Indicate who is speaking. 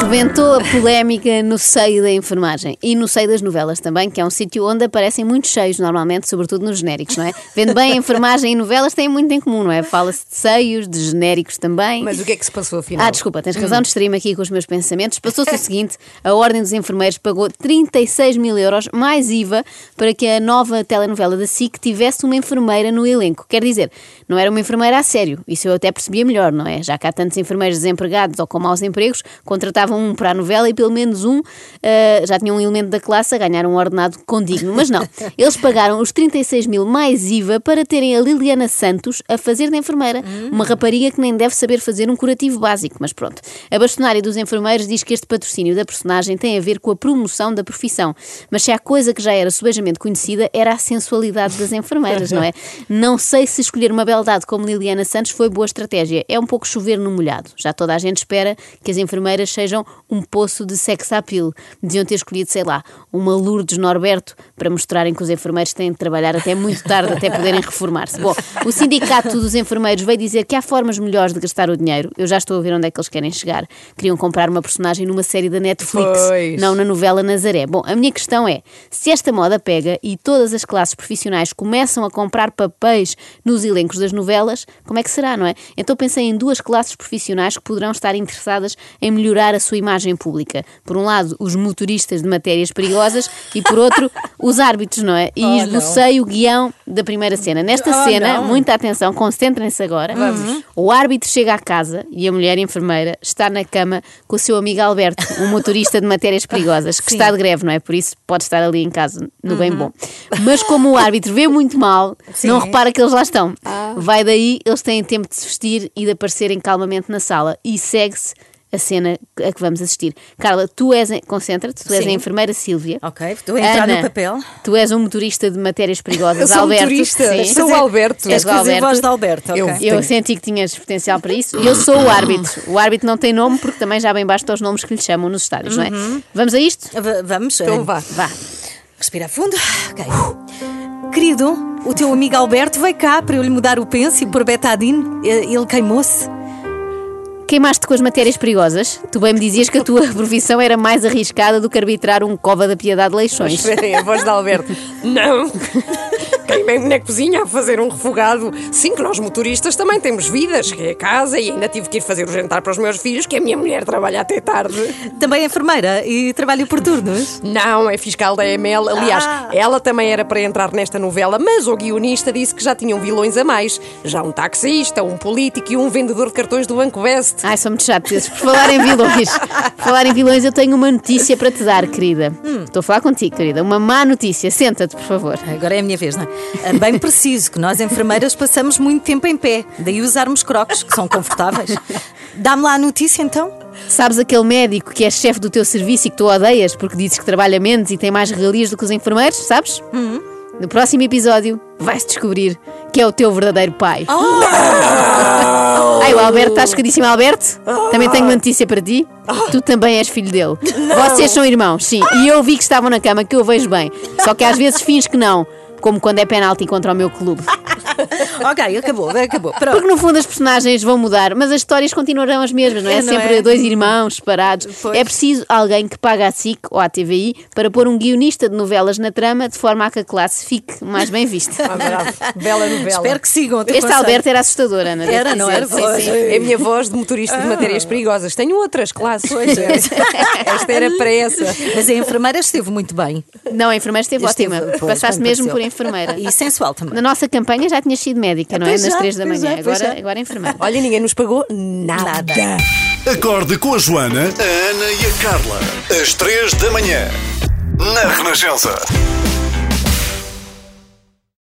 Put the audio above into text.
Speaker 1: Rebentou a polémica no seio da enfermagem e no seio das novelas também, que é um sítio onde aparecem muito cheios normalmente, sobretudo nos genéricos, não é? Vendo bem, a enfermagem e novelas têm muito em comum, não é? Fala-se de seios, de genéricos também.
Speaker 2: Mas o que é que se passou afinal?
Speaker 1: Ah, desculpa, tens razão, distraí-me aqui com os meus pensamentos. Passou-se o seguinte: a Ordem dos Enfermeiros pagou 36 mil euros mais IVA para que a nova telenovela da SIC tivesse uma enfermeira no elenco. Quer dizer, não era uma enfermeira a sério, isso eu até percebia melhor, não é? Já que há tantos enfermeiros desempregados ou com maus empregos, contratavam um para a novela e pelo menos um uh, já tinha um elemento da classe a ganhar um ordenado condigno. Mas não, eles pagaram os 36 mil mais IVA para terem a Liliana Santos a fazer de enfermeira, uma rapariga que nem deve saber fazer um curativo básico, mas pronto. A bastonária dos enfermeiros diz que este patrocínio da personagem tem a ver com a promoção da profissão, mas se há coisa que já era subejamente conhecida era a sensualidade das enfermeiras, não é? Não sei se escolher uma beldade como Liliana Santos foi boa estratégia. É um pouco chover no molhado. Já toda a gente espera que as enfermeiras sejam um poço de sex appeal. Deviam ter escolhido, sei lá, uma Lourdes Norberto para mostrarem que os enfermeiros têm de trabalhar até muito tarde até poderem reformar-se. Bom, o sindicato dos enfermeiros veio dizer que há formas melhores de gastar o dinheiro. Eu já estou a ver onde é que eles querem chegar. Queriam comprar uma personagem numa série da Netflix,
Speaker 2: Pois.
Speaker 1: não na novela Nazaré. Bom, a minha questão é: se esta moda pega e todas as classes profissionais começam a comprar papéis nos elencos das novelas, como é que será, não é? Então pensei em duas classes profissionais que poderão estar interessadas em melhorar a sua imagem pública. Por um lado, os motoristas de matérias perigosas e por outro, os árbitros, não é? E
Speaker 2: Oh,
Speaker 1: esbocei o guião da primeira cena. Nesta
Speaker 2: Oh,
Speaker 1: cena,
Speaker 2: não.
Speaker 1: muita atenção, concentrem-se agora. O árbitro chega à casa e a mulher enfermeira está na cama com o seu amigo Alberto, um motorista de matérias perigosas, que está de greve, não é? Por isso pode estar ali em casa, no bem bom. Mas como o árbitro vê muito mal, não repara que eles lá estão. Vai daí, eles têm tempo de se vestir e de aparecerem calmamente na sala. E segue-se a cena a que vamos assistir. Carla, tu és, concentra-te, tu és
Speaker 2: Sim.
Speaker 1: a enfermeira Sílvia.
Speaker 3: Ok, estou a entrar
Speaker 1: Ana,
Speaker 3: no papel.
Speaker 1: Tu és um motorista de matérias perigosas,
Speaker 2: Eu sou
Speaker 1: Alberto.
Speaker 2: motorista,
Speaker 1: Sim.
Speaker 2: sou o Alberto.
Speaker 1: És o Alberto.
Speaker 3: voz de Alberto, ok.
Speaker 2: Eu-
Speaker 1: Eu senti que tinhas potencial para isso. Eu sou o árbitro. O árbitro não tem nome porque também já bem basta os nomes que lhe chamam nos estádios, não é? Vamos a isto?
Speaker 3: V- Vamos.
Speaker 2: Então vá.
Speaker 1: Vá.
Speaker 3: Respira fundo. Ok. Querido, o teu amigo Alberto veio cá para eu lhe mudar o penso e pôr betadine. Eh, Ele queimou-se.
Speaker 1: Queimaste com as matérias perigosas. Tu bem me dizias que a tua profissão era mais arriscada do que arbitrar um cova da piedade de Leixões.
Speaker 2: Esperem, a voz de Alberto. Não! Queimei-me na cozinha a fazer um refogado. Sim, que nós motoristas também temos vida. Cheguei a casa e ainda tive que ir fazer o jantar para os meus filhos, que a minha mulher trabalha até tarde.
Speaker 3: Também é enfermeira e trabalha por turnos.
Speaker 2: Não, é fiscal da EML. Aliás,
Speaker 3: Ah.
Speaker 2: ela também era para entrar nesta novela, mas o guionista disse que já tinham vilões a mais. Já um taxista, um político e um vendedor de cartões do Banco Best.
Speaker 1: Ai, são muito chatos. Por falar em vilões, por falar em vilões, eu tenho uma notícia para te dar, querida. Estou a falar contigo, querida. Uma má notícia. Senta-te, por favor.
Speaker 3: Agora é a minha vez, não é? Ah, Bem preciso que nós enfermeiras passamos muito tempo em pé, daí usarmos crocs, que são confortáveis. Dá-me lá a notícia então?
Speaker 1: Sabes aquele médico que é chefe do teu serviço e que tu odeias porque dizes que trabalha menos e tem mais regalias do que os enfermeiros, sabes? No próximo episódio vai-se descobrir que é o teu verdadeiro pai. Ai, o Alberto, está chocadíssimo, Alberto? Também tenho uma notícia para ti. Tu também és filho dele. Vocês são irmãos, sim. E eu vi que estavam na cama, que eu vejo bem. Só que às vezes fins que não. Como quando é penalti contra o meu clube.
Speaker 3: Ok, acabou, acabou. Pronto.
Speaker 1: Porque no fundo as personagens vão mudar, mas as histórias continuarão as mesmas, não é?
Speaker 3: É, não
Speaker 1: Sempre
Speaker 3: é?
Speaker 1: dois irmãos separados.
Speaker 3: Pois.
Speaker 1: É preciso alguém que pague à SIC ou à TVI para pôr um guionista de novelas na trama de forma a que a classe fique mais bem vista.
Speaker 2: Ah. Bela novela.
Speaker 3: Espero que sigam. conselho.
Speaker 1: Alberto era assustador, Ana.
Speaker 3: Era, não era?
Speaker 1: Sim, sim.
Speaker 2: É a minha voz de motorista de matérias perigosas. Tenho outras classes. Esta era para essa.
Speaker 3: Mas a enfermeira esteve muito bem.
Speaker 1: Não, a enfermeira esteve
Speaker 3: Esteve,
Speaker 1: ótima.
Speaker 3: pois,
Speaker 1: Passaste mesmo
Speaker 3: pareceu.
Speaker 1: por enfermeira.
Speaker 3: E sensual também.
Speaker 1: Na nossa campanha já tinhas sido médica, não é? Nas três da
Speaker 3: pois
Speaker 1: manhã. Agora,
Speaker 3: já.
Speaker 1: agora é enfermeira.
Speaker 2: Olha, ninguém nos pagou nada.
Speaker 4: Acorde com a Joana, a Ana e a Carla. Às três da manhã. Na Renascença.